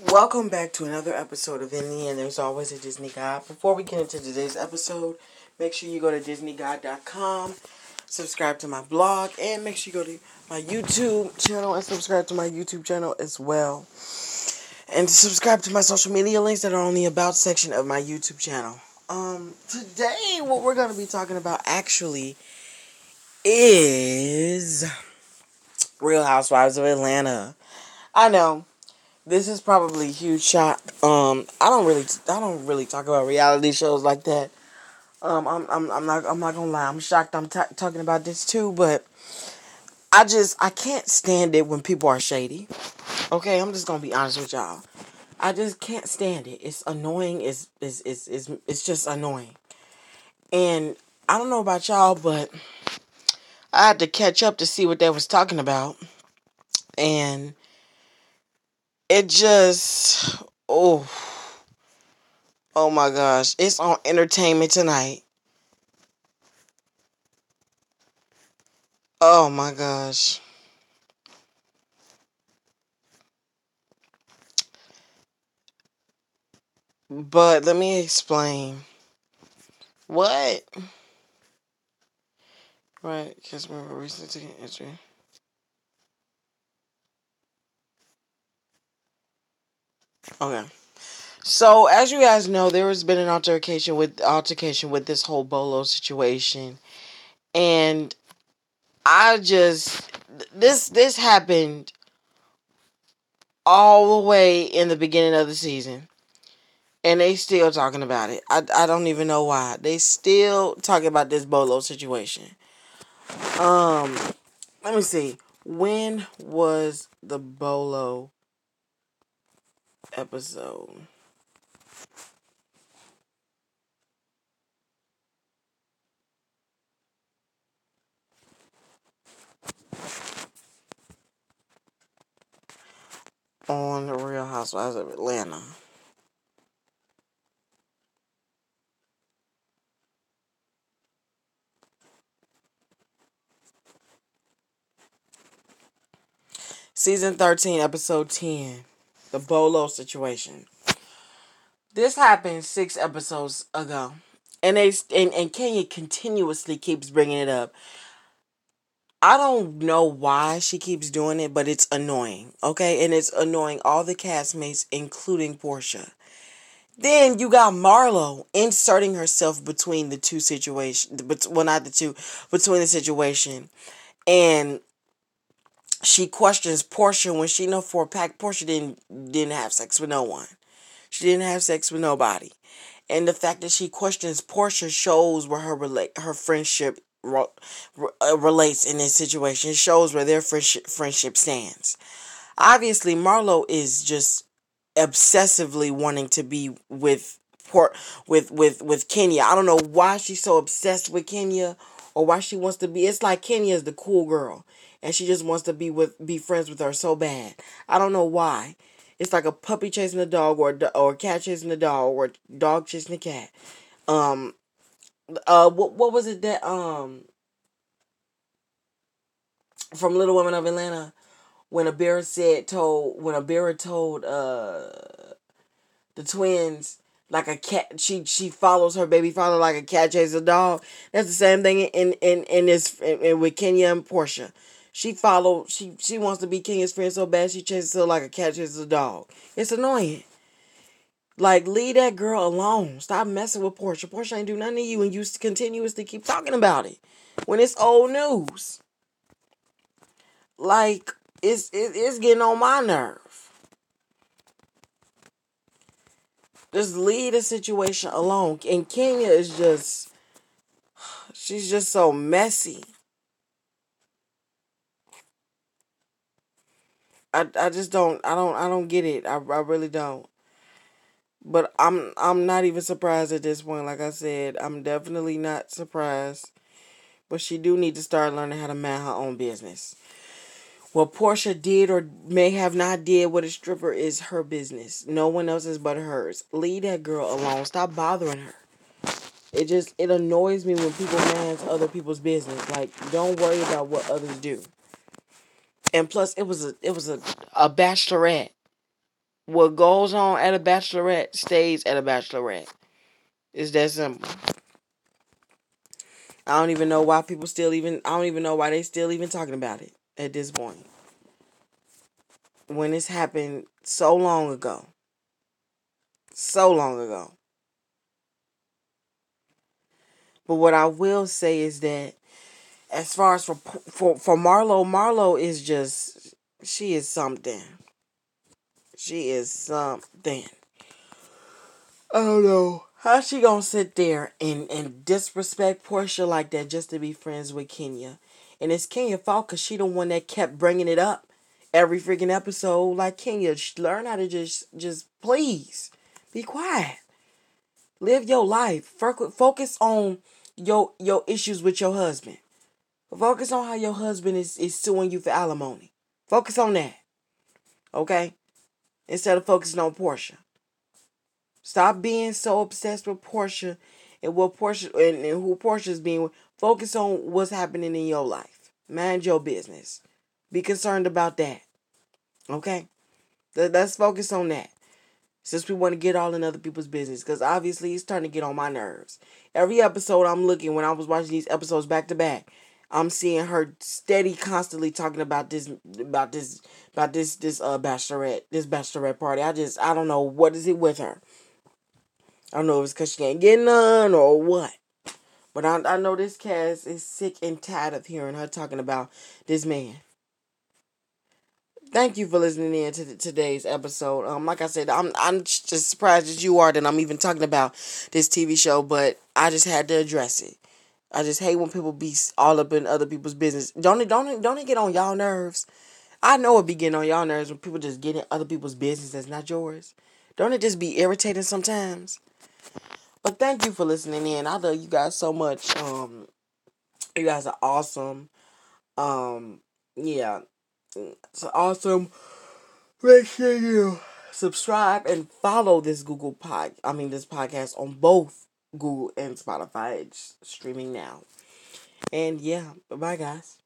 Welcome back to another episode of In the End. There's always a Disney Guide. Before we get into today's episode, make sure you go to DisneyGuide.com, subscribe to my blog, and make sure you go to my YouTube channel and subscribe to my YouTube channel as well. And subscribe to my social media links that are on the About section of my YouTube channel. Um, today, what we're going to be talking about actually is Real Housewives of Atlanta. I know this is probably a huge shock. Um, I don't really, I don't really talk about reality shows like that. Um, I'm, I'm, I'm not, I'm not gonna lie. I'm shocked. I'm t- talking about this too, but I just, I can't stand it when people are shady. Okay, I'm just gonna be honest with y'all. I just can't stand it. It's annoying. It's, it's, it's, it's, it's just annoying. And I don't know about y'all, but I had to catch up to see what they was talking about, and it just oh oh my gosh. It's on entertainment tonight. Oh my gosh. But let me explain. What? Right because remember recently taking entry Okay. So as you guys know, there has been an altercation with altercation with this whole Bolo situation, and I just this this happened all the way in the beginning of the season, and they still talking about it. I I don't even know why they still talking about this Bolo situation. Um, let me see. When was the Bolo episode. On the Real Housewives of Atlanta. Season 13, episode 10 the Bolo situation. This happened six episodes ago, and they and, and Kenya continuously keeps bringing it up. I don't know why she keeps doing it, but it's annoying. Okay, and it's annoying all the castmates, including Porsha. Then you got Marlo inserting herself between the two situations, but well, not the two, between the situation, and she questions Porsha when she know for a fact Porsha didn't didn't have sex with no one. She didn't have sex with nobody. And the fact that she questions Porsha shows where her relate her friendship uh, relates in this situation. It shows where their friendship friendship stands. Obviously, Marlo is just obsessively wanting to be with Port with with with Kenya. I don't know why she's so obsessed with Kenya or why she wants to be. It's like Kenya is the cool girl and she just wants to be with be friends with her so bad. I don't know why. It's like a puppy chasing a dog, or or a cat chasing a dog, or a dog chasing a cat. Um, uh, what what was it that um from Little Women of Atlanta when a bear said told when a bear told uh the twins like a cat she she follows her baby father like a cat chases a dog. That's the same thing in in in this in, in with Kenya and porsha She follow she she wants to be Kenya's friend so bad she chases her like a cat chases a dog. It's annoying. Like leave that girl alone. Stop messing with porsha porsha ain't do nothing to you and you continuously keep talking about it. When it's old news. Like it's it, it's getting on my nerve. Just leave the situation alone. And Kenya is just she's just so messy. I, I just don't I don't I don't get it. I, I really don't. But I'm I'm not even surprised at this point. Like I said, I'm definitely not surprised. But she do need to start learning how to mind her own business. What Porsha did or may have not did with a stripper is her business. No one else's but hers. Leave that girl alone. Stop bothering her. It just it annoys me when people manage other people's business. Like don't worry about what others do and plus it was a it was a, a bachelorette What goes on at a bachelorette stays at a bachelorette. It's that simple. I don't even know why people still even I don't even know why they still even talking about it at this point. When this happened so long ago. So long ago. But what I will say is that as far as for for for Marlo, Marlo is just she is something. She is something. I don't know. How she gonna sit there and, and disrespect Porsha like that just to be friends with Kenya? And it's Kenya fault because she the one that kept bringing it up every freaking episode. Like Kenya, learn how to just just please be quiet. Live your life. Focus on your your issues with your husband. Focus on how your husband is, is suing you for alimony. Focus on that. Okay? Instead of focusing on Porsha. Stop being so obsessed with Porsha and what Porsha and, and who Porsha's being. Focus on what's happening in your life. Mind your business. Be concerned about that. Okay? Let's focus on that. Since we want to get all in other people's business. Because obviously it's starting to get on my nerves. Every episode I'm looking, when I was watching these episodes back to back, I'm seeing her steady, constantly talking about this, about this, about this, this uh bachelorette, this bachelorette party. I just, I don't know what is it with her. I don't know if it's because she can't get none or what. But I, I know this cast is sick and tired of hearing her talking about this man. Thank you for listening in to the, today's episode. Um, like I said, I'm I'm just surprised as you are that I'm even talking about this TV show, but I just had to address it. I just hate when people be all up in other people's business. Don't it don't it don't it get on y'all nerves? I know it be getting on y'all nerves when people just get in other people's business that's not yours. Don't it just be irritating sometimes? But thank you for listening in. I love you guys so much. Um, you guys are awesome. Um, yeah, it's awesome. Make sure you subscribe and follow this Google pod. I mean, this podcast on both Google and Spotify. It's streaming now. And yeah, bye guys.